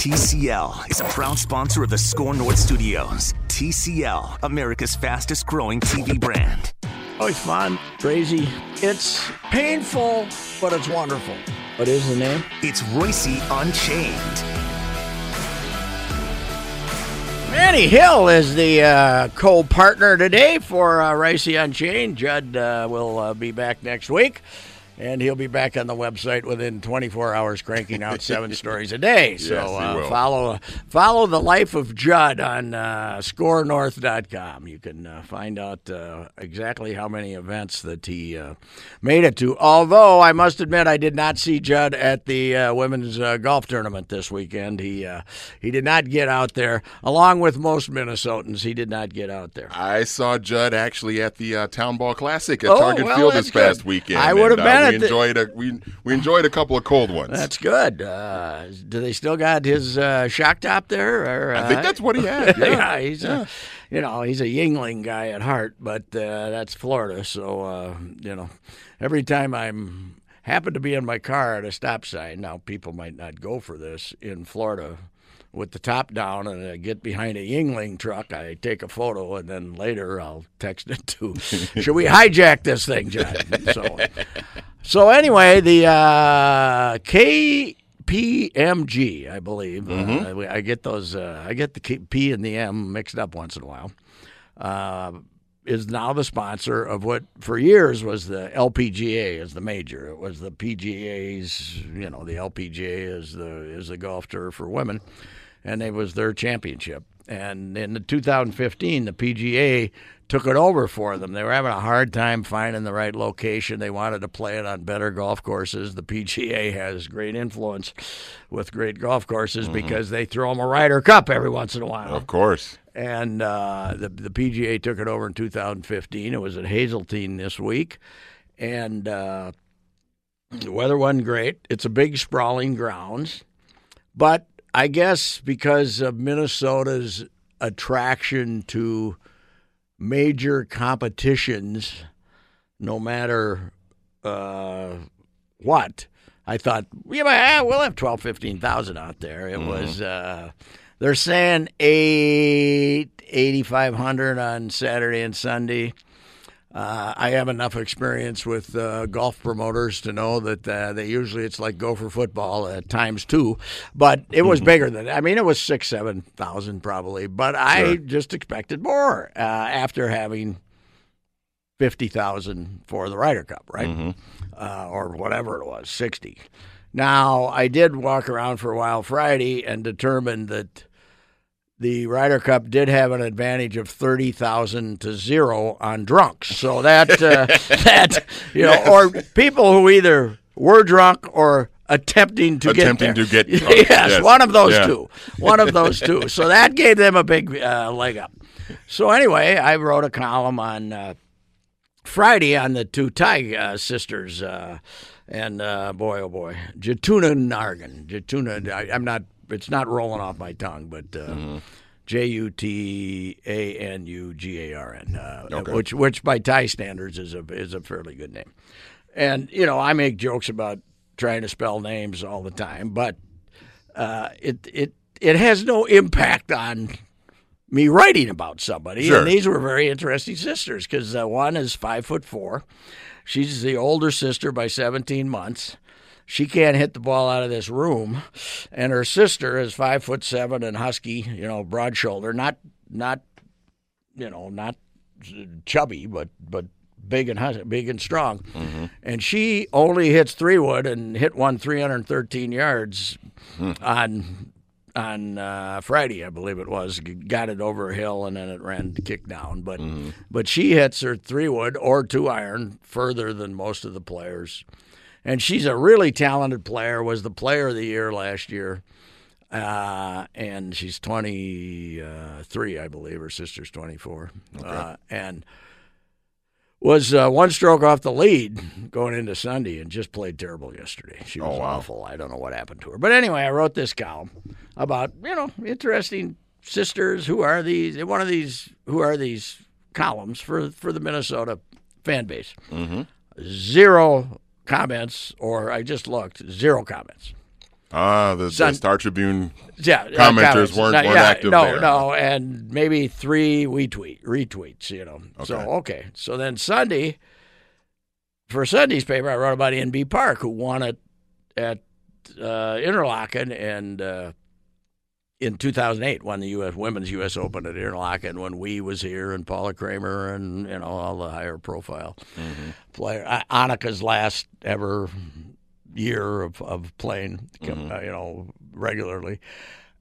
TCL is a proud sponsor of the Score North Studios. TCL, America's fastest growing TV brand. Oh, it's fun, crazy. It's painful, but it's wonderful. What is the name? It's Reusse Unchained. Manny Hill is the uh, co-partner today for uh, Reusse Unchained. Judd uh, will uh, be back next week. And he'll be back on the website within 24 hours, cranking out seven stories a day. So Yes, uh, follow follow the life of Judd on uh, ScoreNorth.com. You can uh, find out uh, exactly how many events that he uh, made it to. Although I must admit, I did not see Judd at the uh, women's uh, golf tournament this weekend. He uh, he did not get out there, along with most Minnesotans. He did not get out there. I saw Judd actually at the uh, Town Ball Classic at Oh, Target well, Field this past good. weekend. I would have been we the- enjoyed a we we enjoyed a couple of cold ones. That's good. Uh, do they still got his uh, shock top there? Or, I think uh, that's what he had. Yeah, yeah, he's a, you know he's a Yuengling guy at heart, but uh, that's Florida. So uh, you know, every time I'm happen to be in my car at a stop sign, now people might not go for this in Florida. With the top down, and I get behind a Yuengling truck. I take a photo, and then later I'll text it to. Should we hijack this thing, John? So, so anyway, the uh, KPMG, I believe. Uh, I get those. Uh, I get the K- P and the M mixed up once in a while. Uh, is now the sponsor of what for years was the LPGA as the major. It was the PGA's. You know, the LPGA is the is the golf tour for women, and it was their championship. And in the 2015, the PGA took it over for them. They were having a hard time finding the right location. They wanted to play it on better golf courses. The PGA has great influence with great golf courses because they throw them a Ryder Cup every once in a while Of course. and uh, the the PGA took it over in 2015. It was at Hazeltine this week, and uh, the weather wasn't great. It's a big sprawling grounds, but I guess because of Minnesota's attraction to major competitions, no matter uh, what. I thought, yeah, ah, we'll have 12, 15,000 out there. It was, uh, they're saying eight, 8,500 on Saturday and Sunday. Uh, I have enough experience with uh, golf promoters to know that uh, they usually it's like Gopher football times two, but it was bigger than I mean it was six seven thousand probably, but I just expected more uh, after having fifty thousand for the Ryder Cup, right, uh, or whatever it was, sixty. Now I did walk around for a while Friday and determined that the Ryder Cup did have an advantage of thirty thousand to zero on drunks. So that uh, that you know, or people who either were drunk or attempting to get Attempting get to get drunk, yes, yes. one of those Yeah. two. One of those two. So that gave them a big uh, leg up. So anyway, I wrote a column on. Uh, Friday on the two Thai uh, sisters, uh, and uh, boy, oh boy, Jutanugarn. Jatuna, I, I'm not, it's not rolling off my tongue, but uh, J U T A N U G A R N, uh, which, which by Thai standards is a is a fairly good name. And you know, I make jokes about trying to spell names all the time, but uh, it it it has no impact on me writing about somebody. Sure. And these were very interesting sisters because uh, one is five foot four. She's the older sister by 17 months. She can't hit the ball out of this room, and her sister is five foot seven and husky, you know, broad shoulder, not not, you know, not chubby, but but big and hus- big and strong, mm-hmm. and she only hits three wood and hit one 313 yards hmm. on on uh, Friday, I believe it was. Got it over a hill and then it ran kick down. But mm-hmm. but she hits her three wood or two iron further than most of the players, and she's a really talented player. Was the player of the year last year. Uh, and she's 23, I believe. Her sister's 24. Uh, and was uh, one stroke off the lead going into Sunday and just played terrible yesterday. She was Oh, wow. awful. I don't know what happened to her. But anyway, I wrote this column about, you know, interesting sisters. Who are these? One of these, who are these columns for, for the Minnesota fan base? Mm-hmm. Zero comments, or I just looked, zero comments. Ah, the, the Star Tribune. Yeah, uh, Commenters comments. weren't- No, weren't yeah, active No, there. no, and maybe three retweet retweets. You know, so Okay. okay. So then Sunday, for Sunday's paper, I wrote about Inbee Park, who won it at uh, Interlachen and uh, in 2008 won the U.S. Women's U.S. Open at Interlachen when we was here and Paula Creamer and you know all the higher profile player. Uh, Annika's last ever year of, of playing, uh, you know, regularly,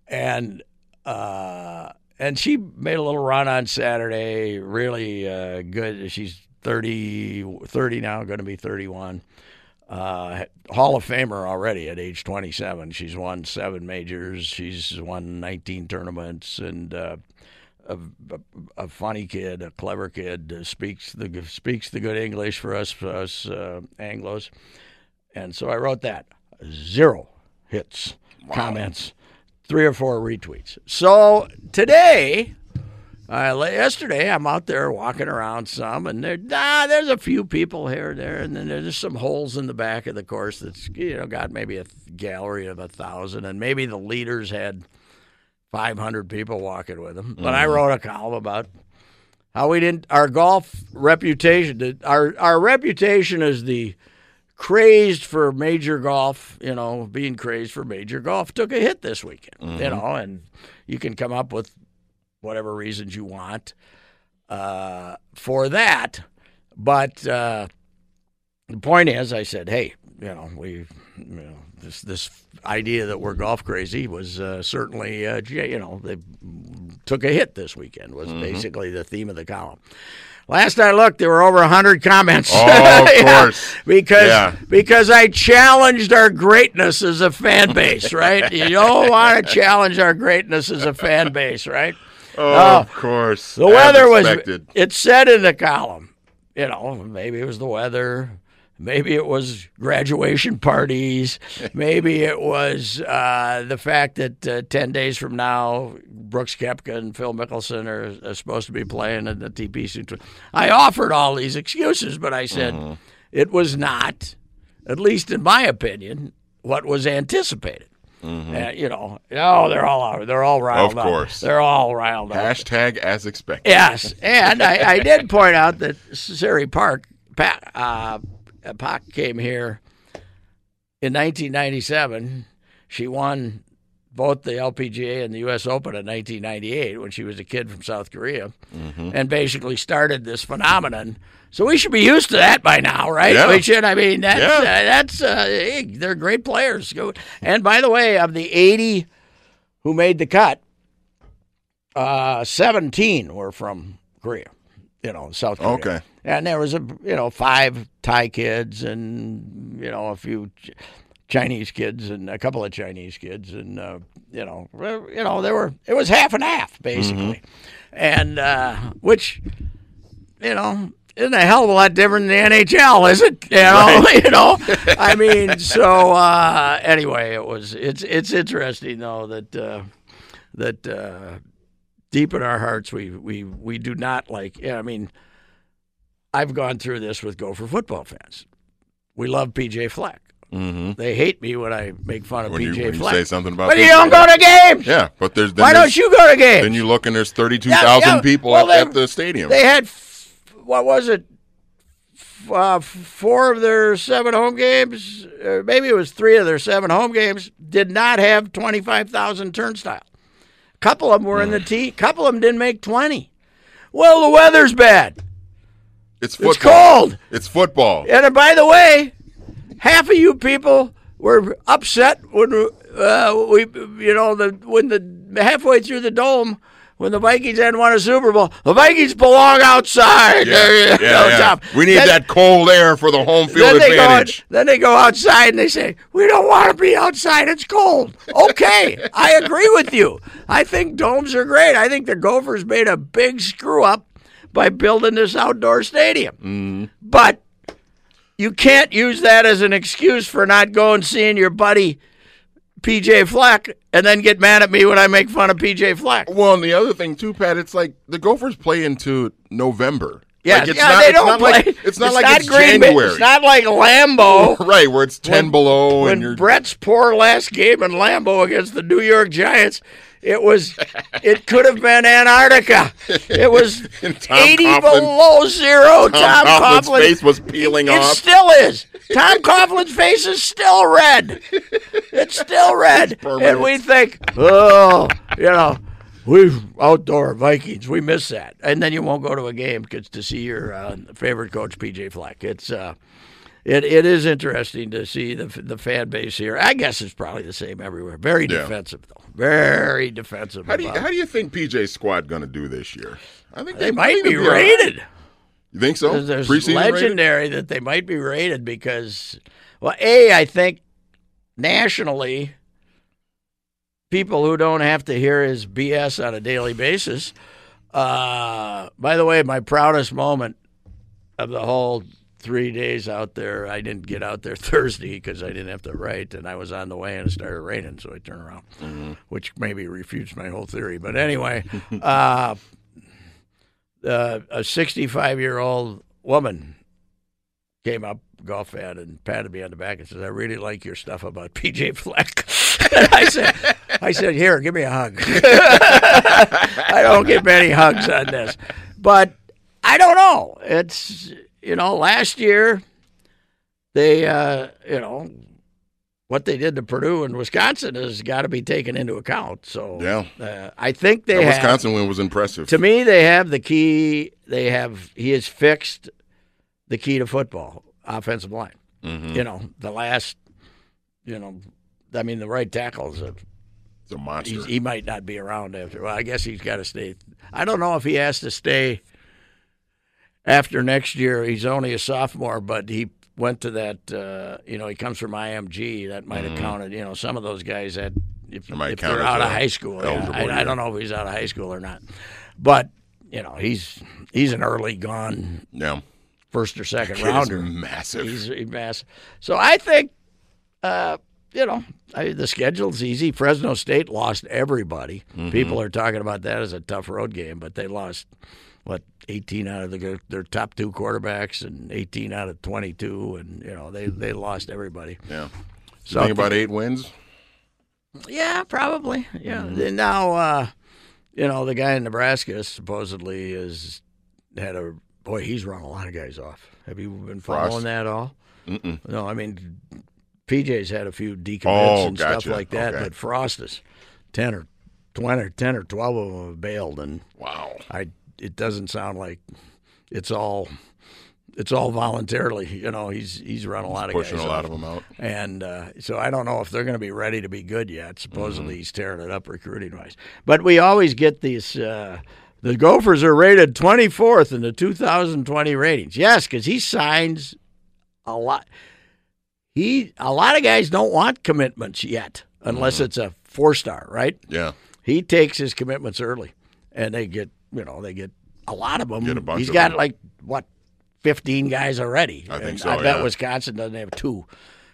and uh, and she made a little run on Saturday. Really uh, good. She's 30, 30 now, going to be 31. Uh, Hall of Famer already at age 27. She's won seven majors. She's won 19 tournaments and uh, a, a, a funny kid, a clever kid, uh, speaks the speaks the good English for us for us uh, Anglo's. And so I wrote that zero hits, comments, three or four retweets. So today, uh, yesterday, I'm out there walking around some, and there, ah, there's a few people here and there, and then there's some holes in the back of the course that's you know got maybe a gallery of a thousand, and maybe the leaders had 500 people walking with them. But I wrote a column about how we didn't our golf reputation. Our our reputation is the crazed for major golf, you know, being crazed for major golf took a hit this weekend, you know, and you can come up with whatever reasons you want uh, for that. But uh, the point is, I said, hey, you know, we, you know, this this idea that we're golf crazy was uh, certainly, uh, you know, they took a hit this weekend. Was basically the theme of the column. Last I looked, there were over hundred comments. Oh, of Yeah, course. because Yeah. because I challenged our greatness as a fan base, right? you don't want to challenge our greatness as a fan base, right? Oh, of course. The weather was. It said in the column, you know, maybe it was the weather, maybe it was graduation parties, maybe it was uh, the fact that uh, ten days from now, Brooks Koepka and Phil Mickelson are, are supposed to be playing at the TPC. I offered all these excuses, but I said Mm-hmm. it was not, at least in my opinion, what was anticipated. Uh, you know, oh, they're all out. They're all riled Mm-hmm. Of up. course. They're all riled up. Hashtag as expected. Yes, and I, I did point out that Se Ri Park, Pat, uh, Pak came here in 1997. She won both the LPGA and the U.S. Open in 1998 when she was a kid from South Korea, Mm-hmm. and basically started this phenomenon. So we should be used to that by now, right? Yeah. We should. I mean, that's Yeah. uh, that's uh, hey, they're great players. And by the way, of the 80 who made the cut, uh, 17 were from Korea, you know, South Korea. Okay. And there was a, you know, five Thai kids and, you know, a few Chinese kids and a couple of Chinese kids. And, uh, you know, you know, there were, it was half and half, basically. And, uh, which, you know, isn't a hell of a lot different than the NHL, is it? You know, you know. I mean, so uh, anyway, it was. It's it's interesting though that uh, that uh, deep in our hearts we we we do not like. Yeah, I mean, I've gone through this with Gopher football fans. We love PJ Fleck. Mm-hmm. They hate me when I make fun of When you, PJ when you Fleck. say something about but you don't go to games. Yeah, but there's Why there's- don't you go to games? Then you look and there's thirty-two thousand Yeah, yeah. people Well, at, they- at the stadium. They had what was it? uh, four of their seven home games, or maybe it was three of their seven home games, did not have 25,000 turnstile. A couple of them were in the T. A couple of them didn't make 20. Well, the weather's bad. It's football. It's cold. It's football. And uh, by the way, half of you people were upset when uh, we, you know, the when the halfway through the dome. When the Vikings hadn't won a Super Bowl, the Vikings belong outside. Yeah, yeah, go, yeah. We need Then- that cold air for the home field then they go. advantage. Then they go outside and they say, "We don't want to be outside. It's cold." Okay, I agree with you. I think domes are great. I think the Gophers made a big screw up by building this outdoor stadium. Mm-hmm. But you can't use that as an excuse for not going seeing your buddy PJ Fleck and then get mad at me when I make fun of PJ Fleck. Well, and the other thing too, Pat, it's like the Gophers play into November. Yeah, like it's yeah, not, they it's don't not play. Like, it's not like it's Green Bay. January. It's not like Lambeau. right, where it's ten When- below when and you're Brett's poor last game in Lambeau against the New York Giants, it was it could have been Antarctica. It was eighty Coughlin- below zero. Tom Tom, Coughlin's Coughlin face was peeling it, off. It still is. Tom Coughlin's face is still red. It's still red, permanent. and we think, oh, you know. We outdoor Vikings. We miss that, and then you won't go to a game 'cause to see your uh, favorite coach PJ Fleck. It's uh, it, it is interesting to see the the fan base here. I guess it's probably the same everywhere. Very Yeah. defensive though. Very defensive. How do you how do you think PJ's squad going to do this year? I think they I might be all right. rated. You think so? There's rated? legendary that they might be rated because, well, a I think nationally, people who don't have to hear his BS on a daily basis. Uh, by the way, my proudest moment of the whole three days out there, I didn't get out there Thursday because I didn't have to write, and I was on the way and it started raining, so I turned around, which maybe refutes my whole theory. But anyway, uh, uh, a 65 year old woman came up, golf fan, and patted me on the back and says, "I really like your stuff about PJ Fleck." and I said, "I said, here, give me a hug." I don't get many hugs on this, but I don't know. It's you know, last year they, uh, you know. What they did to Purdue and Wisconsin has got to be taken into account. So, Yeah. uh, I think they That have, Wisconsin win was impressive. to me, they have the key. They have he has fixed the key to football, offensive line. Mm-hmm. You know, the last, you know, I mean, the right tackle is a, it's a monster. he might not be around after. Well, I guess he's got to stay. I don't know if he has to stay after next year. He's only a sophomore, but he went to that. Uh, you know, he comes from IMG. That might have counted. You know, some of those guys that if, if they're out of high school, yeah, I, I don't know if he's out of high school or not, but you know, he's he's an early gone yeah. first or second rounder. massive. He's, he's massive. So I think, uh, you know, I, the schedule's easy. Fresno State lost everybody. Mm-hmm. People are talking about that as a tough road game, but they lost what 18 out of the, their top two quarterbacks and 18 out of 22, and you know they they lost everybody. yeah. So Think about eight wins. yeah, probably. Yeah. Mm-hmm. Now, uh, you know, the guy in Nebraska supposedly has had a boy. He's run a lot of guys off. Have you been following Frost? that all? Mm-mm. No, I mean, PJ's had a few decommits Oh, and stuff like that, Okay. but Frost is ten or twenty or ten or twelve of them have bailed, and Wow. I. It doesn't sound like it's all. It's all voluntarily, you know. He's he's run a lot of Pushing guys a lot off. of them out. And uh, so I don't know if they're going to be ready to be good yet. Supposedly Mm-hmm. he's tearing it up recruiting wise. But we always get these. Uh, the Gophers are rated 24th in the 2020 ratings. Yes, because he signs a lot. He a lot of guys don't want commitments yet, unless Mm-hmm. it's a four star, right? Yeah. He takes his commitments early, and they get you know they get a lot of them. Get a bunch He's of got them. like what 15 guys already. I think so, I bet yeah. Wisconsin doesn't have two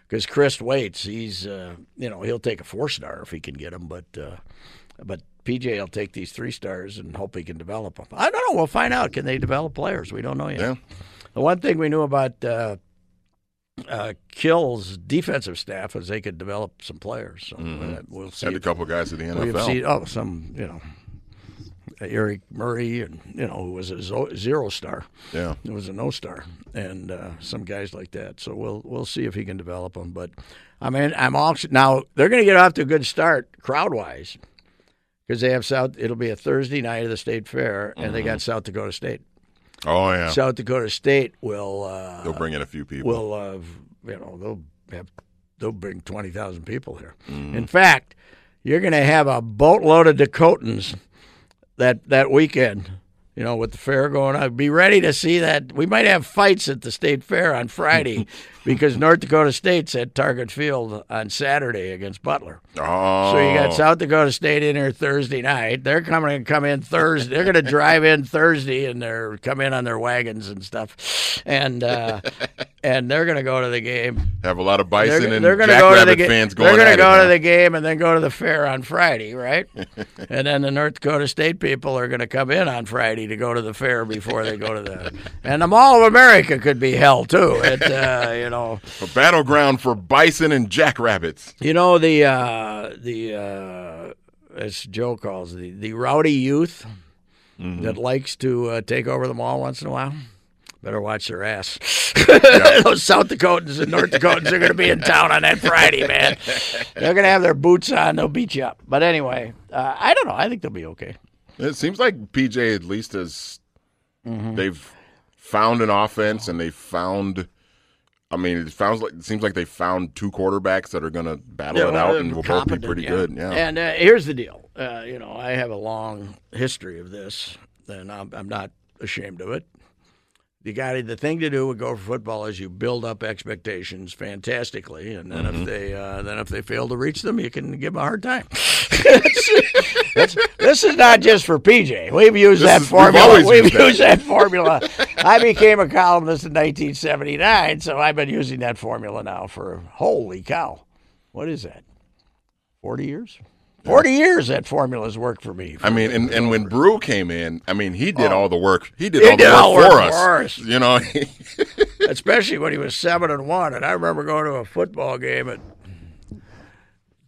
because Chris waits. He's uh, you know he'll take a four star if he can get them, but uh, but PJ will take these three stars and hope he can develop them. I don't know. We'll find out. Can they develop players? We don't know yet. Yeah. The one thing we knew about uh, uh, Kill's defensive staff is they could develop some players. So uh, we'll see. Had a couple guys at the NFL. seen oh some you know Eric Murray, and you know, who was a zero star. Yeah. It was a no star, and uh, some guys like that. So we'll we'll see if he can develop them. But I mean, I'm also now they're going to get off to a good start crowd wise because they have South. It'll be a Thursday night of the state fair, and they got South Dakota State. Oh yeah. South Dakota State will uh, They'll bring in a few people. will uh, you know they'll have they'll bring twenty thousand people here. In fact, you're going to have a boatload of Dakotans that that weekend. You know, with the fair going on, be ready to see that. We might have fights at the state fair on Friday because North Dakota State's at Target Field on Saturday against Butler. oh. So you got South Dakota State in here Thursday night. They're coming to come in Thursday. They're going to drive in Thursday and they're come in on their wagons and stuff, and uh, and they're going to go to the game. have a lot of They're, bison and they're going to go to the ga- fans going They're gonna go it to the game and then go to the fair on Friday, right? and then the North Dakota State people are going to come in on Friday to go to the fair before they go to the. And the Mall of America could be hell too. It, uh, you know. A battleground for bison and jackrabbits. You know the uh, the uh, as Joe calls it, the the rowdy youth that likes to uh, take over the mall once in a while. Better watch their ass. Those South Dakotans and North Dakotans are going to be in town on that Friday, man. They're going to have their boots on. They'll beat you up. But anyway, uh, I don't know. I think they'll be okay. It seems like PJ at least has Mm-hmm. they've found an offense and they found. I mean, it sounds like it seems like they found two quarterbacks that are going to battle Yeah, it out they're and will both be pretty yeah. good. Yeah. And uh, here's the deal. Uh, you know, I have a long history of this, and I'm, I'm not ashamed of it. You got it. the thing to do with Gopher football is you build up expectations fantastically, and then Mm-hmm. if they uh, then if they fail to reach them, you can give them a hard time. This is not just for PJ. We've used This that we've formula. always We've used that. used that formula. I became a columnist in 1979, so I've been using that formula now for holy cow. What is that? 40 years? 40 years that formula's worked for me. I mean, and, and when Brew came in, I mean, he did all the work. He did Oh. He all the did work, all for, work us. for us. You know, especially when he was seven and one. And I remember going to a football game at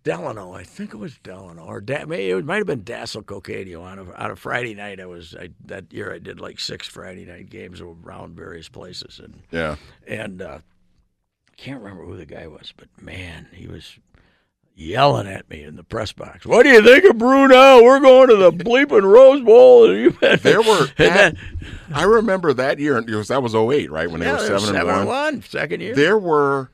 Delano. I think it was Delano, or da- maybe it might have been Dassel Cokato on a, on a Friday night. I was I, that year. I did like six Friday night games around various places, and yeah. and uh, can't remember who the guy was, but man, he was yelling at me in the press box. What do you think of Bruno? We're going to the bleeping Rose Bowl. And you There were. that- I remember that year. It was that was 08, right? When they yeah, were they were seven, seven and one. one, second year. There were,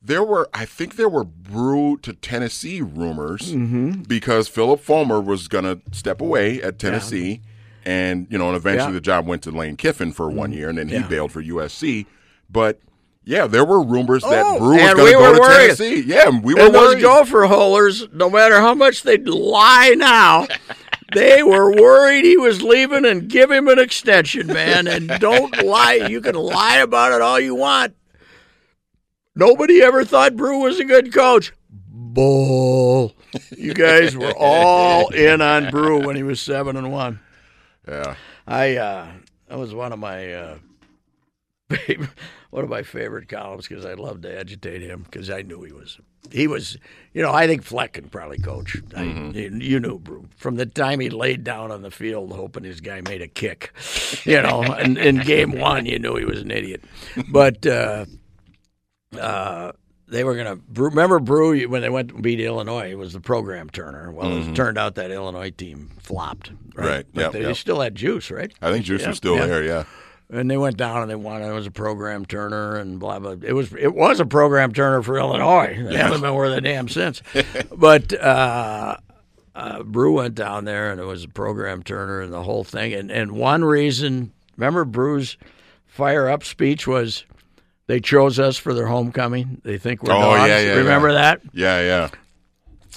there were. I think there were Brew to Tennessee rumors Mm-hmm. because Phillip Fulmer was going to step away at Tennessee, and you know, and eventually Yeah. Mm-hmm. the job went to Lane Kiffin for one year, and then he Yeah. bailed for USC. But yeah, there were rumors that Oh, Brew was going we to go to worried. Tennessee. Yeah, we were And those worried. gopher holers, no matter how much they'd lie now, they were worried he was leaving and give him an extension, man. And don't lie. You can lie about it all you want. Nobody ever thought Brew was a good coach. Bull. You guys were all in on Brew when he was seven and one. yeah. I uh, that was one of my uh, one of my favorite columns because I loved to agitate him because I knew he was he was you know I think Fleck can probably coach. I, you, knew from the time he laid down on the field hoping his guy made a kick, you know. and in game one, you knew he was an idiot, but. Uh, uh, they were gonna remember Brew when they went to beat Illinois. It was the program turner. Well, it turned out that Illinois team flopped. Right, Right. But Yep, they yep. still had juice, right? I think Juice Yeah, was still yeah. there. Yeah. And they went down and they won. It was a program turner and blah blah. It was it was a program turner for Illinois. They haven't been worth a damn since. but uh, uh, Brew went down there and it was a program turner and the whole thing. And and one reason, remember Brew's fire up speech was they chose us for their homecoming. They think we're Oh, dogs. yeah, yeah, Remember yeah. that? Yeah. Yeah.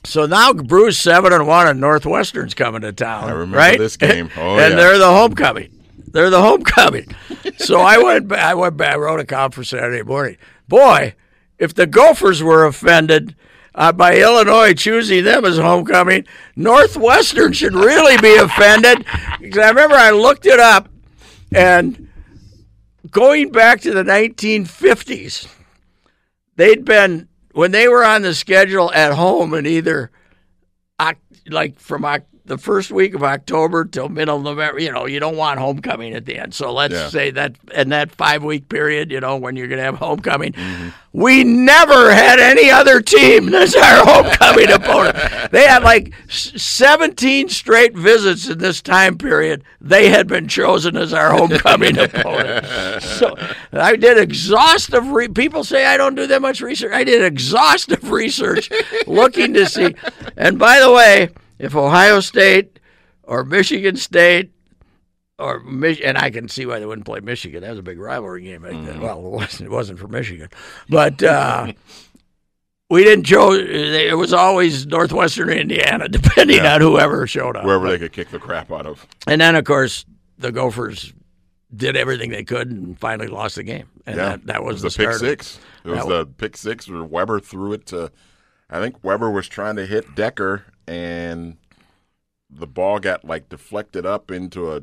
So now Brew's seven and one, and Northwestern's coming to town. I remember right? this game. Oh, and yeah. they're the homecoming. They're the homecoming. so I went. ba- I went. back. I wrote a column for Saturday morning. Boy, if the Gophers were offended. Uh, by Illinois choosing them as homecoming, Northwestern should really be offended. Because I remember I looked it up, and going back to the 1950s, they'd been when they were on the schedule at home in either like from the first week of October till middle of November. You know, you don't want homecoming at the end. So let's Yeah. say that in that five week period, you know, when you're going to have homecoming, mm-hmm. we never had any other team as our homecoming opponent. They had like 17 straight visits in this time period. They had been chosen as our homecoming opponent. So I did exhaustive. Re- People say I don't do that much research. I did exhaustive research looking to see. And by the way, if Ohio State or Michigan State or Mich- and I can see why they wouldn't play Michigan. That was a big rivalry game back then. Well, it wasn't. It wasn't for Michigan, but uh, we didn't choose. It was always Northwestern Indiana, depending on whoever showed up. Wherever they could kick the crap out of. And then, of course, the Gophers did everything they could and finally lost the game. And Yeah, that, that It was, the, the pick six. It was That the pick six where Weber threw it to. I think Weber was trying to hit Decker, and the ball got like deflected up into a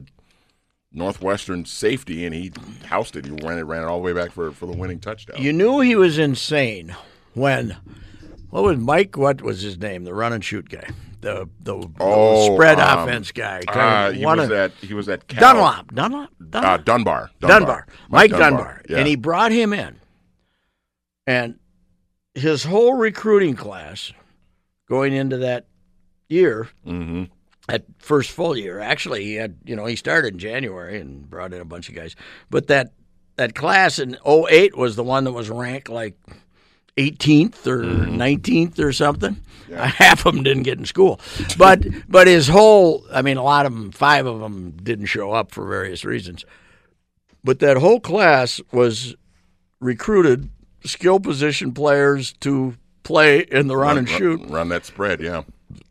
Northwestern safety, and he housed it. He ran it, ran it all the way back for for the winning touchdown. You knew he was insane when what was Mike? What was his name? The run and shoot guy, the the, the Oh, spread um, offense guy. uh, he was of- at he was at Cal. Dunlop, Dunlop, Dunlop? Uh, Dunbar. Dunbar, Mike Dunbar, Dunbar. Yeah. and he brought him in, and his whole recruiting class going into that year hmm at first full year. Actually, he had you know he started in January and brought in a bunch of guys, but that that class in 08 was the one that was ranked like 18th or 19th or something. Half of them didn't get in school, but but his whole I mean a lot of them, five of them didn't show up for various reasons, but that whole class was recruited skill position players to play in the run and shoot. Run that spread. Yeah.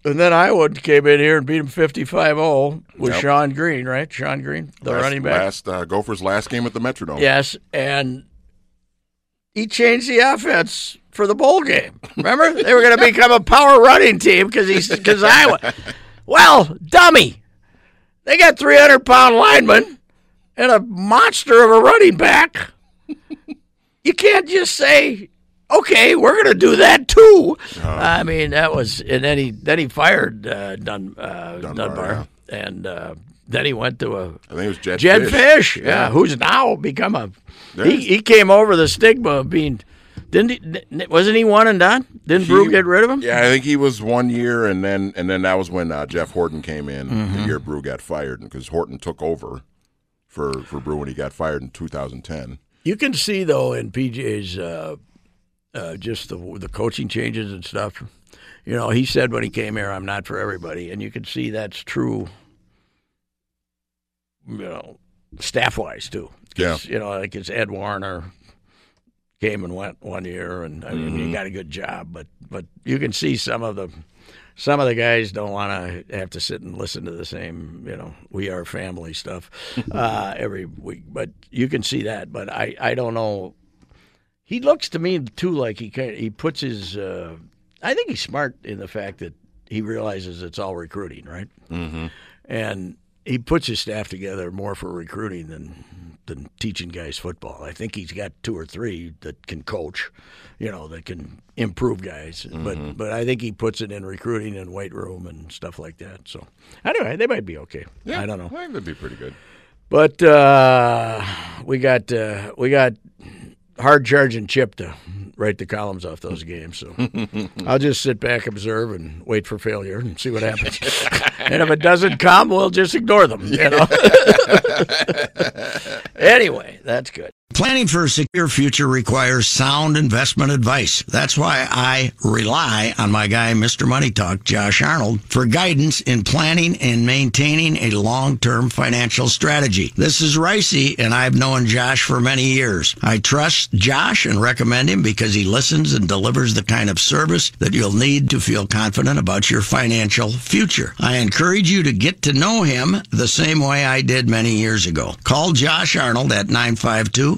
And then Iowa came in here and beat him 55-0 with Yep. Shonn Greene, right? Shonn Greene, the last, running back. Last uh, Gophers' last game at the Metrodome. Yes, and he changed the offense for the bowl game. Remember, they were going to become a power running team because he's because Iowa. Well, dummy, they got 300 pound linemen and a monster of a running back. You can't just say, "Okay, we're going to do that too." I mean, that was and then he then he fired uh, Dun, uh, Dunbar, Dunbar, and uh, then he went to a I think it was Jedd, Jedd Fisch, yeah, Yeah. who's now become a. Yeah. He, he came over the stigma of being, didn't he? Wasn't he one and done? Didn't Brew get rid of him? Yeah, I think he was one year, and then and then that was when uh, Jeff Horton came in Mm-hmm. the year Brew got fired, because Horton took over for for Brew when he got fired in 2010. You can see though in PJ's uh, just the the coaching changes and stuff. You know, he said when he came here, "I'm not for everybody," and you can see that's true. You know, staff wise too. 'Cause, You know, like it's Ed Warinner came and went one year, and I mean, he got a good job, but but you can see some of the some of the guys don't want to have to sit and listen to the same, you know, we are family stuff uh, every week. But you can see that. But I, I don't know. He looks to me too like he kind he puts his. Uh, I think he's smart in the fact that he realizes it's all recruiting, right? Mm-hmm. And he puts his staff together more for recruiting than than teaching guys football. I think he's got two or three that can coach, you know, that can improve guys. But but I think he puts it in recruiting and weight room and stuff like that. So anyway, they might be okay. I don't know. I think they'd be pretty good. But uh, we got uh, we got hard charging Chip to write the columns off those games. So I'll just sit back, observe, and wait for failure and see what happens. and if it doesn't come, we'll just ignore them. You know. anyway, that's good. Planning for a secure future requires sound investment advice. That's why I rely on my guy, Mr. Money Talk, Josh Arnold, for guidance in planning and maintaining a long-term financial strategy. This is Reusse, and I've known Josh for many years. I trust Josh and recommend him because he listens and delivers the kind of service that you'll need to feel confident about your financial future. I encourage you to get to know him the same way I did many years ago. Call Josh Arnold at 952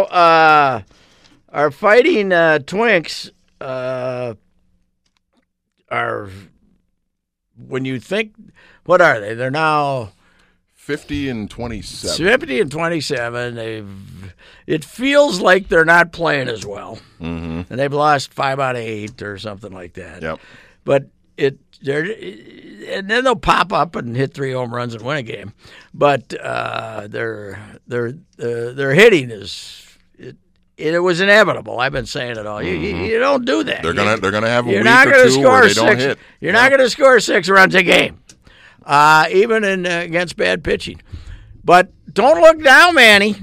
uh, our fighting uh, Twinks uh, are, when you think, what are they? They're now 50 and 27. 50 and 27. They've, it feels like they're not playing as well. Mm-hmm. And they've lost five out of eight or something like that. Yep. But it, they're, and then they'll pop up and hit three home runs and win a game. But uh, their their uh, their hitting is it, it was inevitable. I've been saying it all. You, you, you don't do that. Mm-hmm. They're gonna they're gonna have a you're week not or gonna two score where they don't six. hit. You're Yeah. not going to score six runs a game, uh, even in uh, against bad pitching. But don't look down, Manny.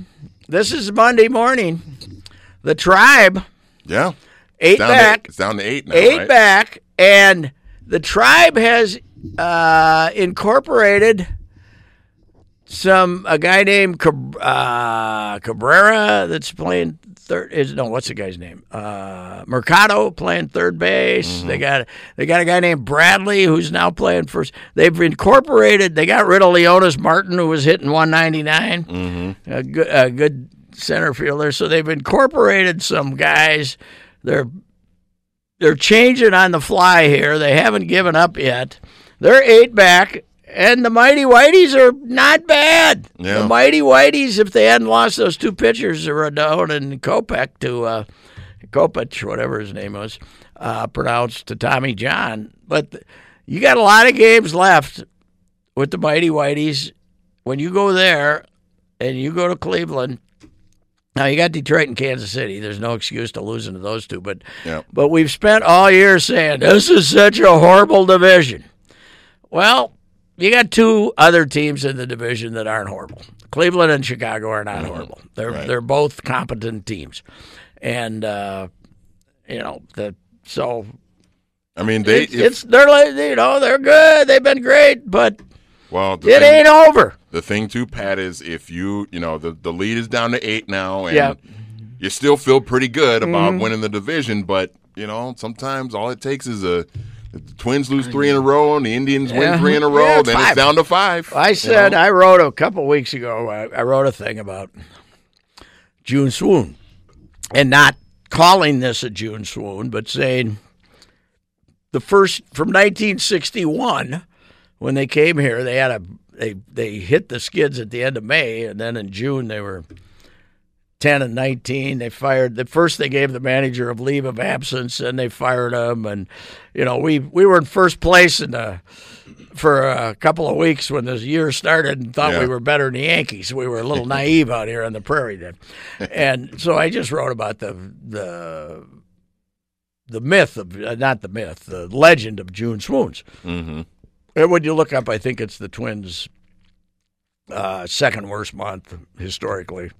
This is Monday morning. The tribe Yeah. eight back, To, it's down to eight now. eight right? back, and the tribe has uh, incorporated some a guy named Cab- uh, Cabrera that's playing third. Is no, what's the guy's name? Uh, Mercado playing third base. They got they got a guy named Bradley who's now playing first. They've incorporated. They got rid of Leonys Martin who was hitting 199. A good a good center fielder. So they've incorporated some guys. They're they're changing on the fly here. They haven't given up yet. They're eight back, and the Mighty Whiteys are not bad. Yeah. The Mighty Whiteys, if they hadn't lost those two pitchers, Rodon and Kopech to uh, Kopech, whatever his name was, uh, pronounced to Tommy John. But th- you got a lot of games left with the Mighty Whiteys. When you go there and you go to Cleveland, now you got Detroit and Kansas City. There's no excuse to losing to those two, but Yep. but we've spent all year saying this is such a horrible division. Well, you got two other teams in the division that aren't horrible. Cleveland and Chicago are not horrible. They're Right. they're both competent teams, and uh, you know that. So I mean, they it's, if, it's they're like you know they're good. They've been great, but well it thing, ain't over. the thing too, Pat, is if you you know the the lead is down to eight now, and Yeah. you still feel pretty good about Mm-hmm. winning the division, but you know sometimes all it takes is a if the Twins lose three in a row and the Indians Yeah. win three in a row, it's then five. it's down to five. I you said know? I wrote a couple weeks ago. I, I wrote a thing about June swoon, and not calling this a June swoon, but saying the first from 1961 when they came here, they had a they they hit the skids at the end of May, and then in June they were. 10 and 19 they fired the first they gave the manager of leave of absence and they fired him and you know we we were in first place in the for a couple of weeks when this year started and thought Yeah. we were better than the Yankees. We were a little naive out here on the prairie then, and so I just wrote about the the the myth of uh, not the myth, the legend of June swoons. Mhm. And when you look up, I think it's the Twins' uh, second worst month historically.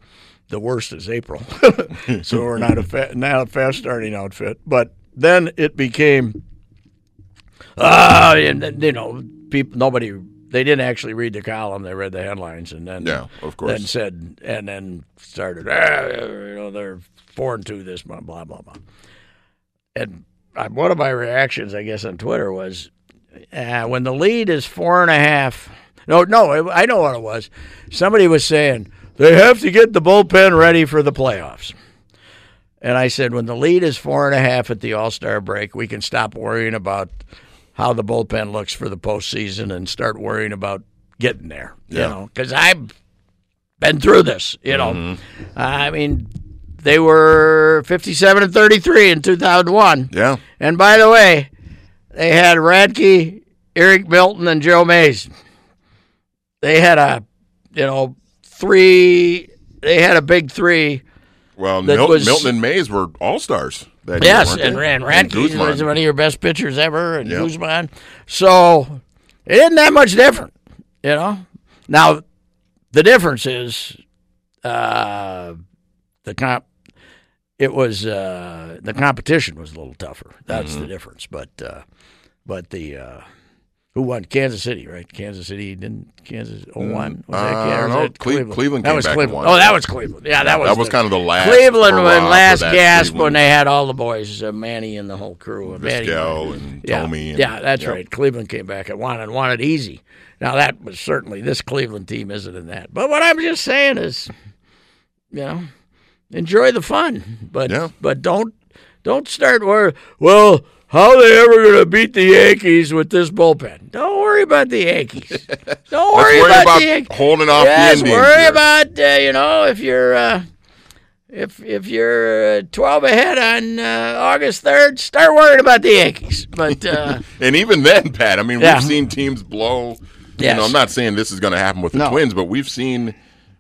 The worst is April, so we're not a fa- not a fast starting outfit. But then it became, ah, and then, you know, people nobody they didn't actually read the column; they read the headlines, and then Yeah, of then course. said and then started, ah, you know, they're four and two this month, blah blah blah. And I, one of my reactions, I guess, on Twitter was uh, when the lead is four and a half. No, no, I know what it was. Somebody was saying they have to get the bullpen ready for the playoffs. And I said, when the lead is four and a half at the All Star break, we can stop worrying about how the bullpen looks for the postseason and start worrying about getting there. You know, because I've been through this. You know, mm-hmm. I mean, they were fifty-seven and thirty-three in two thousand one. Yeah. And by the way, they had Radke, Eric Milton, and Joe Mays. They had a, you know, three. They had a big three. Well, That Mil- was- Milton and Mays were all stars. Yes, year, and, weren't and? Radke Guzman. was one of your best pitchers ever, and Yep. Guzman. So it isn't that much different, you know. Now, the difference is uh, the comp. It was uh, the competition was a little tougher. That's the difference. But uh, but the uh, who won? Kansas City, right? Kansas City didn't Kansas 01? Was that Uh, Kansas? no, or was Cle- Cleveland That came was back and Cleveland. Oh, that was Cleveland. Yeah, that was that was the- kind of the last Cleveland for last that gasp when they had all the boys, uh, Manny and the whole crew. Uh, Manny, and yeah, Thome and- yeah, that's yep. right. Cleveland came back and won and won it easy. Now that was certainly this Cleveland team isn't in that. But what I'm just saying is, you know, enjoy the fun, but Yeah. but don't don't start where well. How they ever going to beat the Yankees with this bullpen? Don't worry about the Yankees. Don't worry, worry about, about the Yankees. holding off the yes, Indians worry here. about uh, you know if you're uh, if if you're uh, twelve ahead on uh, August third, start worrying about the Yankees. But uh, And even then, Pat, I mean, Yeah. we've seen teams blow. You know, I'm not saying this is going to happen with the No. Twins, but we've seen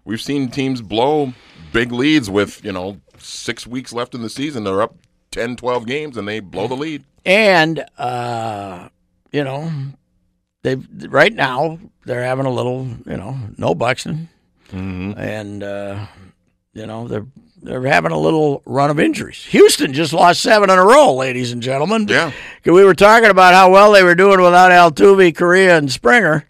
we've seen teams blow big leads with you know six weeks left in the season. They're up 10, 12 games, and they blow the lead. and uh, you know they right now they're having a little you know no Buxton, and uh, you know they're. They're having a little run of injuries. Houston just lost seven in a row, ladies and gentlemen. Yeah. We were talking about how well they were doing without Altuve, Correa, and Springer.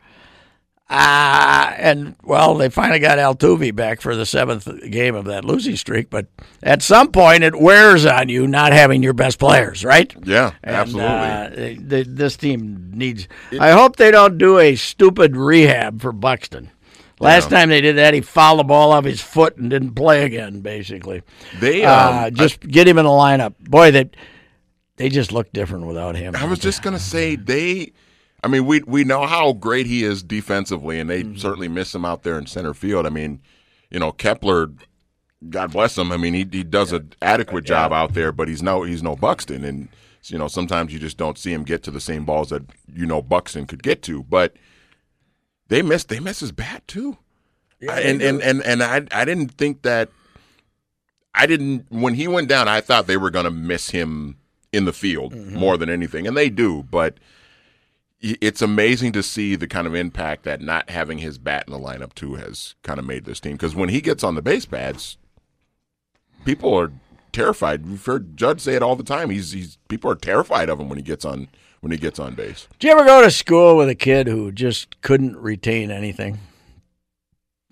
Uh, and, well, they finally got Altuve back for the seventh game of that losing streak. But at some point, it wears on you not having your best players, right? Yeah, And, absolutely. uh, they- this team needs. I hope they don't do a stupid rehab for Buxton. Last time they did that, he fouled the ball off his foot and didn't play again. Basically, they uh, um, just get him in the lineup. Boy, they they just look different without him. I was just gonna say they. I mean, we we know how great he is defensively, and they Mm-hmm. certainly miss him out there in center field. I mean, you know, Kepler, God bless him. I mean, he he does an adequate job out there, but he's no he's no Buxton, and you know sometimes you just don't see him get to the same balls that you know Buxton could get to. But they miss they miss his bat too, I- and, and and and I I didn't think that. I didn't when he went down. I thought they were going to miss him in the field more than anything, and they do. But it's amazing to see the kind of impact that not having his bat in the lineup too has kind of made this team. Because when he gets on the base pads, people are terrified. We've heard Judd say it all the time. He's he's people are terrified of him when he gets on when he gets on base. Did you ever go to school with a kid who just couldn't retain anything?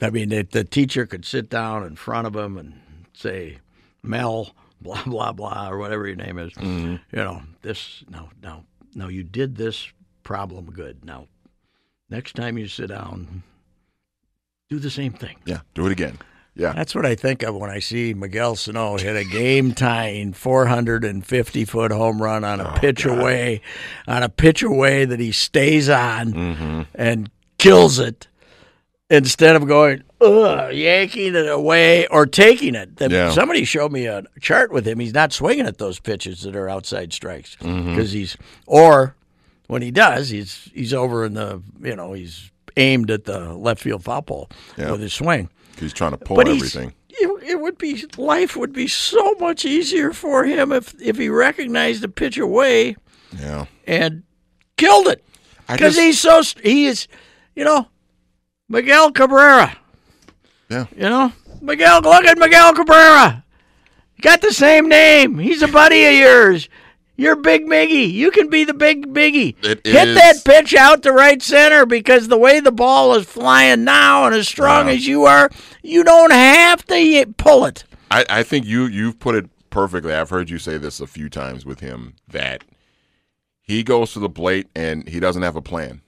I mean, the, the teacher could sit down in front of him and say, Mel, blah, blah, blah, or whatever your name is. Mm-hmm. You know, this, no, no, no, you did this problem good. Now, next time you sit down, do the same thing. Yeah, do it again. Yeah, That's what I think of when I see Miguel Sano hit a game tying 450 foot home run on a oh, pitch away, on a pitch away that he stays on mm-hmm. and kills it instead of going, ugh, yanking it away or taking it. The- Yeah. Somebody showed me a chart with him. He's not swinging at those pitches that are outside strikes mm-hmm. because he's, or when he does, he's he's over in the, you know, he's aimed at the left field foul pole Yeah. with his swing he's trying to pull but everything. It, it would be life would be so much easier for him if if he recognized the pitch away Yeah, and killed it because he's so he is, you know, Miguel Cabrera. yeah. You know, Miguel. Look at Miguel Cabrera. Got the same name. He's a buddy of yours. You're Big Miggy. You can be the Big Biggie. It Hit is- that pitch out to right center because the way the ball is flying now and as strong Yeah. as you are, you don't have to pull it. I, I think you you've put it perfectly. I've heard you say this a few times with him that he goes to the plate and he doesn't have a plan.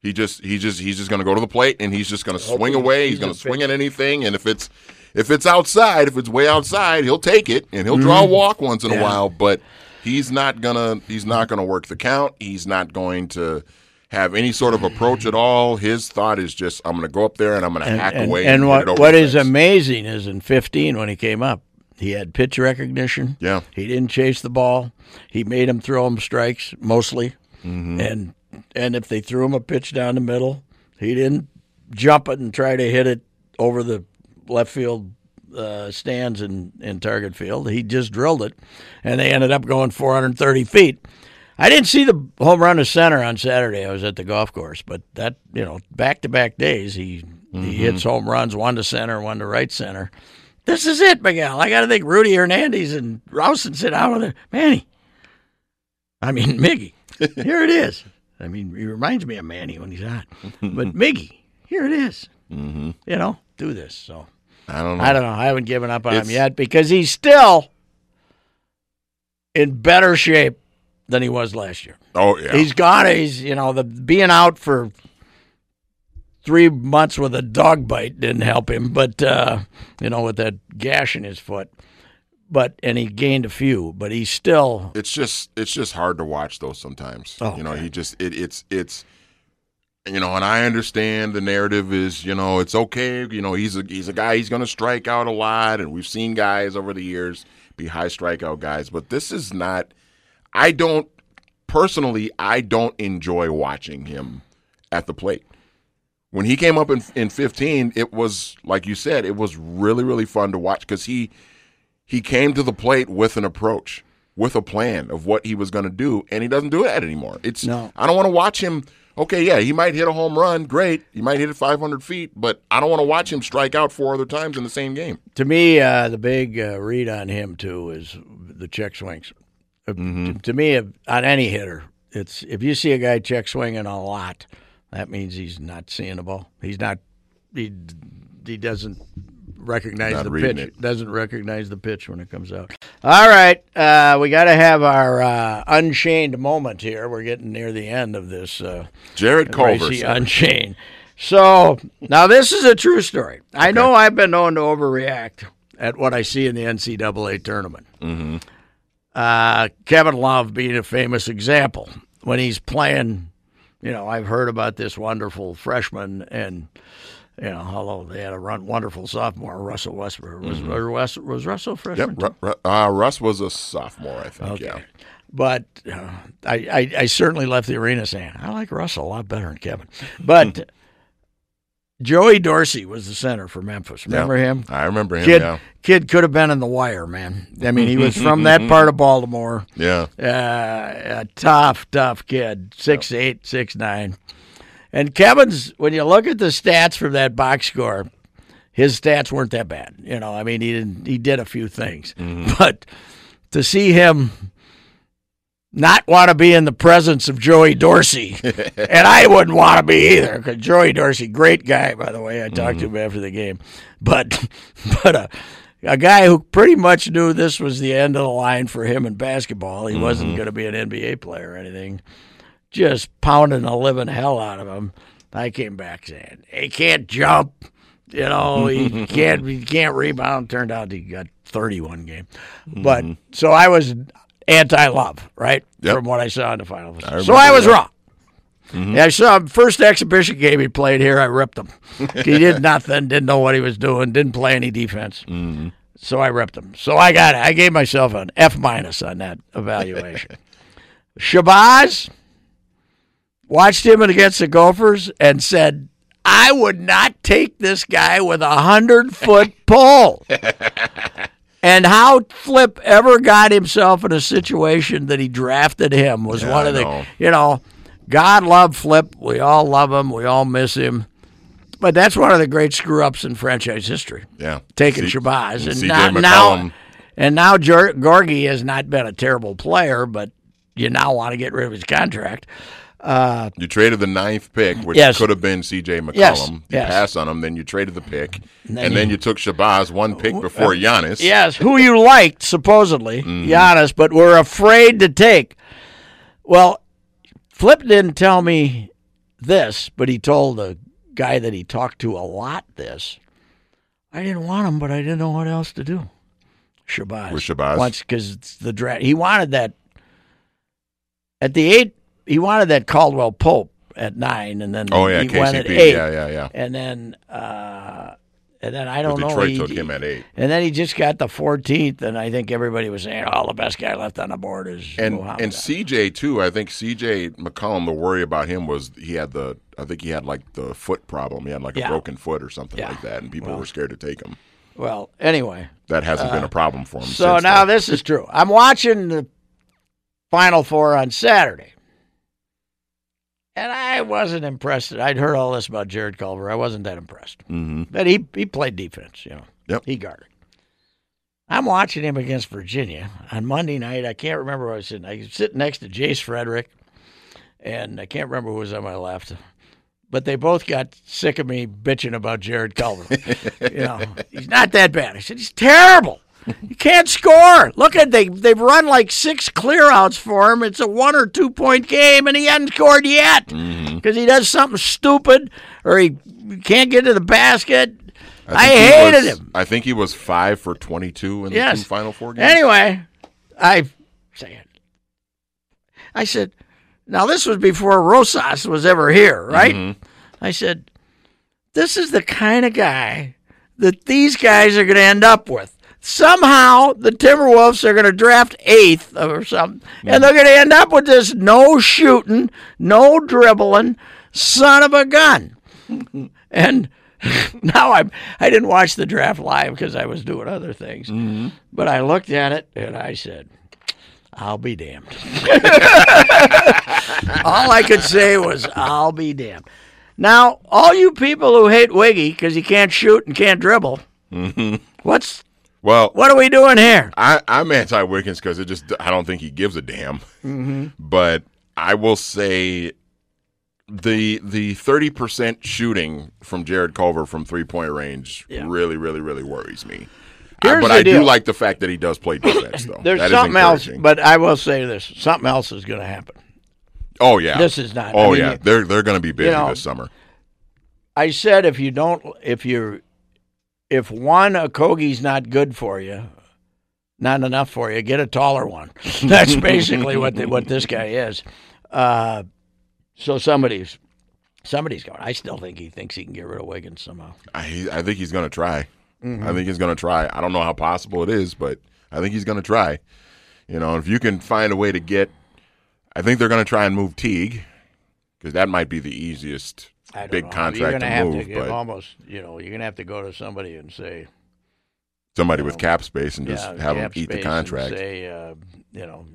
He just he just he's just going to go to the plate and he's just going to swing away. He's going to swing at anything, and if it's if it's outside, if it's way outside, he'll take it and he'll draw a mm-hmm. walk once in a while. But he's not gonna he's not gonna work the count. He's not going to have any sort of approach at all. His thought is just I'm going to go up there and I'm going to hack and, away. and And, what what the amazing is in 15 when he came up, he had pitch recognition. Yeah. he didn't chase the ball. He made him throw him strikes mostly, Mm-hmm. and and if they threw him a pitch down the middle, he didn't jump it and try to hit it over the left field uh, stands in, in target field. He just drilled it, and they ended up going 430 feet. I didn't see the home run to center on Saturday. I was at the golf course, but that you know, back to back days, he he hits home runs, one to center, one to right center, This is it, Miguel. I got to think Rudy Hernandez and Rowson sit out of there. Manny. I mean, Miggy. Here it is. I mean, he reminds me of Manny when he's on. But Miggy, here it is. Mm-hmm. You know, do this. So I don't know. I don't know. I haven't given up on It's- him yet because he's still in better shape than he was last year. Oh yeah. He's got he's you know the being out for three months with a dog bite didn't help him, but uh, you know with that gash in his foot. But and he gained a few, but he's still it's just it's just hard to watch those sometimes. Oh, you know, okay. he just it, it's it's you know, and I understand the narrative is you know it's okay. You know, he's a he's a guy he's going to strike out a lot, and we've seen guys over the years be high strikeout guys, but this is not. I don't personally. I don't enjoy watching him at the plate. When he came up in in 15, it was like you said, it was really really fun to watch because he he came to the plate with an approach, with a plan of what he was going to do, and he doesn't do that anymore. It's No. I don't want to watch him. Okay, yeah, he might hit a home run, great. He might hit it 500 feet, but I don't want to watch him strike out four other times in the same game. to me uh, the big uh, read on him too is the check swings. Uh, Mm-hmm. to, to me, on any hitter, it's if you see a guy check swinging a lot, that means he's not seeing the ball. He's not. He he doesn't recognize Not the pitch. it. Doesn't recognize the pitch when it comes out. All right, uh, we got to have our uh, unchained moment here. We're getting near the end of this. Uh, Jarrett Culver. Unchained. So now this is a true story. I know I've been known to overreact at what I see in the NCAA tournament. Mm-hmm. Uh, Kevin Love being a famous example when he's playing. You know, I've heard about this wonderful freshman and. You know, although they had a run, wonderful sophomore, Russell Westbrook was or West, was Russell a freshman. Yep, Ru- uh, Russ was a sophomore, I think. Yeah. But uh, I, I, I certainly left the arena saying I like Russell a lot better than Kevin. But Joey Dorsey was the center for Memphis. Remember Yeah. him? I remember him. Kid, Yeah, kid could have been in the wire, man. I mean, he was from that part of Baltimore. yeah. Uh, a tough, tough kid. Six eight, six nine. And Kevin's, when you look at the stats from that box score, his stats weren't that bad. You know, I mean, he didn't. He did a few things, mm-hmm. but to see him not want to be in the presence of Joey Dorsey, and I wouldn't want to be either, because Joey Dorsey, great guy, by the way. I talked to mm-hmm. him after the game, but but a a guy who pretty much knew this was the end of the line for him in basketball. He wasn't mm-hmm. going to be an NBA player or anything. Just pounding the living hell out of him. I came back saying he can't jump. You know, he can't he can't rebound. Turned out he got thirty one game. But mm-hmm. so I was anti love, right? Yep. From what I saw in the finals. I so I was that. wrong. Mm-hmm. Yeah, I saw him first exhibition game he played here. I ripped him. he did nothing. Didn't know what he was doing. Didn't play any defense. Mm-hmm. So I ripped him. So I got it. I gave myself an F minus on that evaluation. Shabazz watched him against the Gophers and said, "I would not take this guy with a hundred foot pole." And how Flip ever got himself in a situation that he drafted him was Yeah, one of the, you know, God love Flip. We all love him. We all miss him. But that's one of the great screw ups in franchise history. Yeah. Taking C- Shabazz. And CJ now, now, and now Jor- Gorgui has not been a terrible player, but you now want to get rid of his contract. You traded the ninth pick, which Yes. could have been C.J. McCollum. Yes, You yes. passed on him, then you traded the pick, and then then, you- you, took Shabazz one pick before Giannis. Yes, who you liked, supposedly, Mm-hmm. Giannis, but were afraid to take. Well, Flip didn't tell me this, but he told the guy that he talked to a lot this. I didn't want him, but I didn't know what else to do. Shabazz. With Shabazz? Once, because it's the draft. He wanted that. At the eight, he wanted that Caldwell Pope at nine, and then Oh yeah, he went at KCP. eight. Yeah, yeah, yeah. And then, uh, and then I don't know. Detroit he- took him at eight. and then he just got the 14th, and I think everybody was saying, "Oh, the best guy left on the board is And Muhammad." and CJ too. I think CJ McCollum. The worry about him was he had the. I think he had like the foot problem. He had like a Yeah. broken foot or something Yeah. like that, and people were scared to take him. well, anyway, That hasn't been a problem for him. Uh, so now this is true. I'm watching the Final Four on Saturday, and I wasn't impressed. I'd heard all this about Jarrett Culver. I wasn't that impressed. Mhm. But he he played defense, you know. Yep. He guarded. I'm watching him against Virginia on Monday night. I can't remember where I was sitting. I was sitting next to Jace Frederick, and I can't remember who was on my left. But they both got sick of me bitching about Jarrett Culver. you know, he's not that bad. I said he's terrible. You can't score. Look at they they've run like six clearouts for him. It's a one or two point game, and he hasn't scored yet because he does something stupid or he can't get to the basket. I, he hated was- him. I think he was five for 22 in Yes. the two final four games. Anyway, I say it. I said, now this was before Rosas was ever here, right? Mm-hmm. I said, this is the kind of guy that these guys are going to end up with. Somehow the Timberwolves are going to draft eighth or something, and they're going to end up with this no shooting, no dribbling son of a gun. and now I'm I didn't watch the draft live because I was doing other things. Mm-hmm. But I looked at it and I said, I'll be damned. all I could say was, I'll be damned. Now, all you people who hate Wiggy because he can't shoot and can't dribble, mm-hmm. what's Well, what are we doing here? I, I'm anti Wiggins because it just I don't think he gives a damn. Mm-hmm. But I will say the the thirty percent shooting from Jarrett Culver from three point range Yeah. really, really, really worries me. I- but I deal. do like the fact that he does play defense, though. There's That something else, but I will say this: something else is going to happen. oh yeah, this is not- I Oh mean, yeah, they're they're going to be busy know, this summer. I said if you don't, if you're, if one a Okogie's not good for you, not enough for you, get a taller one. That's basically what the, what this guy is. Uh, so somebody's somebody's going. I still think he thinks he can get rid of Wiggins somehow. I I think he's going to try. Mm-hmm. I think he's going to try. I don't know how possible it is, but I think he's going to try. You know, if you can find a way to get, I think they're going to try and move Teague because that might be the easiest big know. contract have move. to but almost, you know, you're gonna have to go to somebody and say, somebody with cap space and just yeah, have them eat the contract. Say, uh, you know,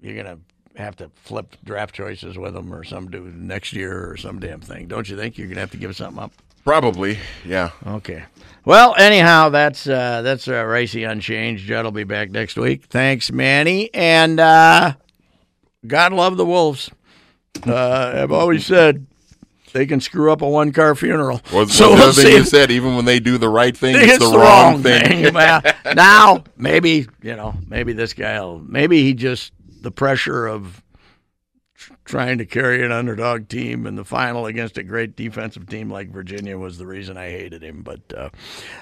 you're gonna have to flip draft choices with them or some do next year or some damn thing. Don't you think you're gonna have to give something up? Probably, yeah. Okay. Well, anyhow, that's uh, that's uh, Reusse Unchained. Judd will be back next week. Thanks, Manny, and uh, God love the Wolves. Uh, I've always said they can screw up a one car funeral. Was, so was the other thing you said, even when they do the right thing, it's, It's the, wrong, thing. well, now maybe you know maybe this guy'll maybe he just the pressure of trying to carry an underdog team in the final against a great defensive team like Virginia was the reason I hated him. But uh,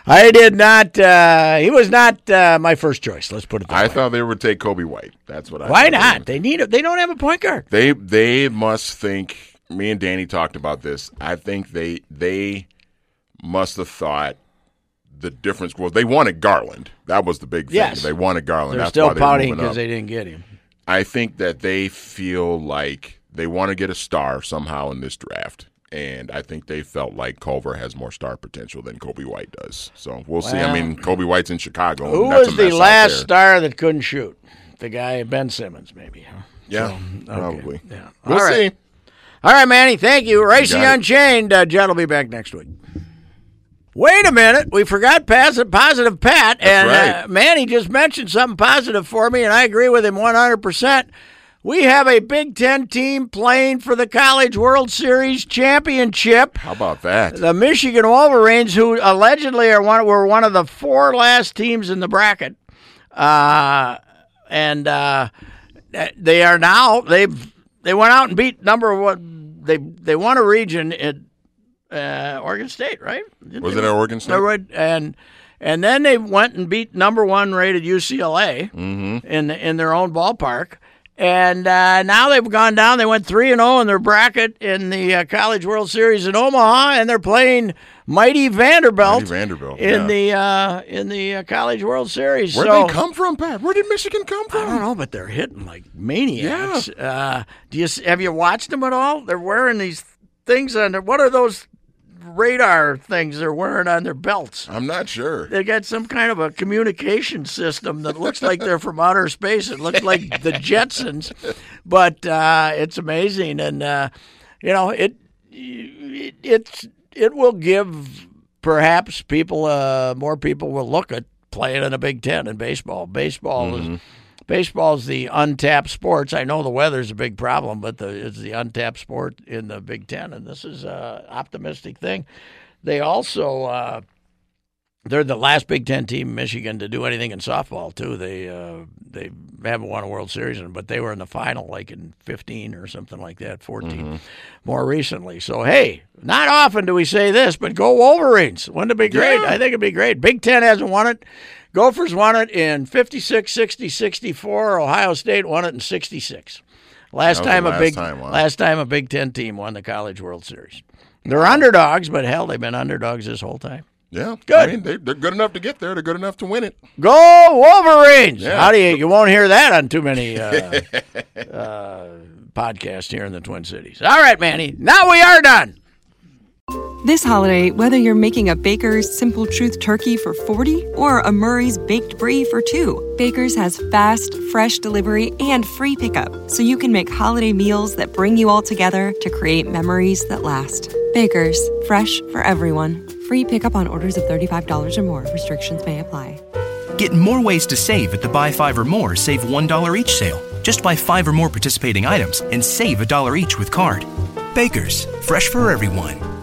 I did not. Uh, he was not uh, my first choice. Let's put it that I way. thought they would take Coby White. That's what I. Why thought they not? They need. A, they don't have a point guard. They they must think. Me and Danny talked about this. I think they they must have thought the difference was they wanted Garland. That was the big thing. Yes. They wanted Garland. They're That's still pouting because they didn't get him. I think that they feel like they want to get a star somehow in this draft. And I think they felt like Culver has more star potential than Coby White does. So we'll see. I mean, Coby White's in Chicago. Who that's was the last star that couldn't shoot? The guy Ben Simmons, maybe. Huh? Yeah, Okay. probably. Yeah. We'll All right. see. All right, Manny. Thank you. Racing it. Unchained. Uh, will be back next week. Wait a minute. We forgot positive, positive Pat. and right. uh, Manny just mentioned something positive for me, and I agree with him 100%. We have a Big Ten team playing for the College World Series championship. How about that? The Michigan Wolverines, who allegedly are one, were one of the four last teams in the bracket, uh, and uh, they are now they've they went out and beat number one. They they won a region at uh, Oregon State, right? Didn't Was it at Oregon State? Were- and and then they went and beat number one rated UCLA Mm-hmm. in in their own ballpark. And uh, now they've gone down. They went three and zero in their bracket in the uh, College World Series in Omaha, and they're playing mighty Vanderbilt, Mighty Vanderbilt, in yeah. the uh, in the uh, College World Series. Where'd so, they come from, Pat? Where did Michigan come from? I don't know, but they're hitting like maniacs. Uh, do you have you watched them at all? They're wearing these things on their. What are those radar things they're wearing on their belts? I'm not sure. They got some kind of a communication system that looks like they're from outer space. It looks like the Jetsons, but uh, it's amazing, and uh, you know it, it. It's it will give perhaps people uh, more people will look at playing in a Big Ten in baseball. Baseball mm-hmm. is baseball's the untapped sports. I know the weather's a big problem, but the, it's the untapped sport in the Big Ten, and this is a optimistic thing. They also uh, they're the last Big Ten team in Michigan to do anything in softball too. They uh, they haven't won a World Series, but they were in the final like in 15 or something like that, 14 mm-hmm. more recently. So hey, not often do we say this, but go Wolverines! Wouldn't it be great? Yeah. I think it'd be great. Big Ten hasn't won it. Gophers won it in 56, 60, 64. Ohio State won it in 66. Last time a big time, wow. last time a Big Ten team won the College World Series. They're underdogs, but hell, they've been underdogs this whole time. Yeah, good. I mean, they, are good enough to get there. They're good enough to win it. Go Wolverines! Yeah. How do you? You won't hear that on too many uh, uh, podcasts here in the Twin Cities. All right, Manny. Now we are done. This holiday, whether you're making a Baker's Simple Truth turkey for 40 or a Murray's Baked Brie for two, Baker's has fast, fresh delivery and free pickup, so you can make holiday meals that bring you all together to create memories that last. Baker's, fresh for everyone. Free pickup on orders of $35 or more. Restrictions may apply. Get more ways to save at the Buy Five or More Save $1 each sale. Just buy five or more participating items and save a dollar each with card. Baker's, fresh for everyone.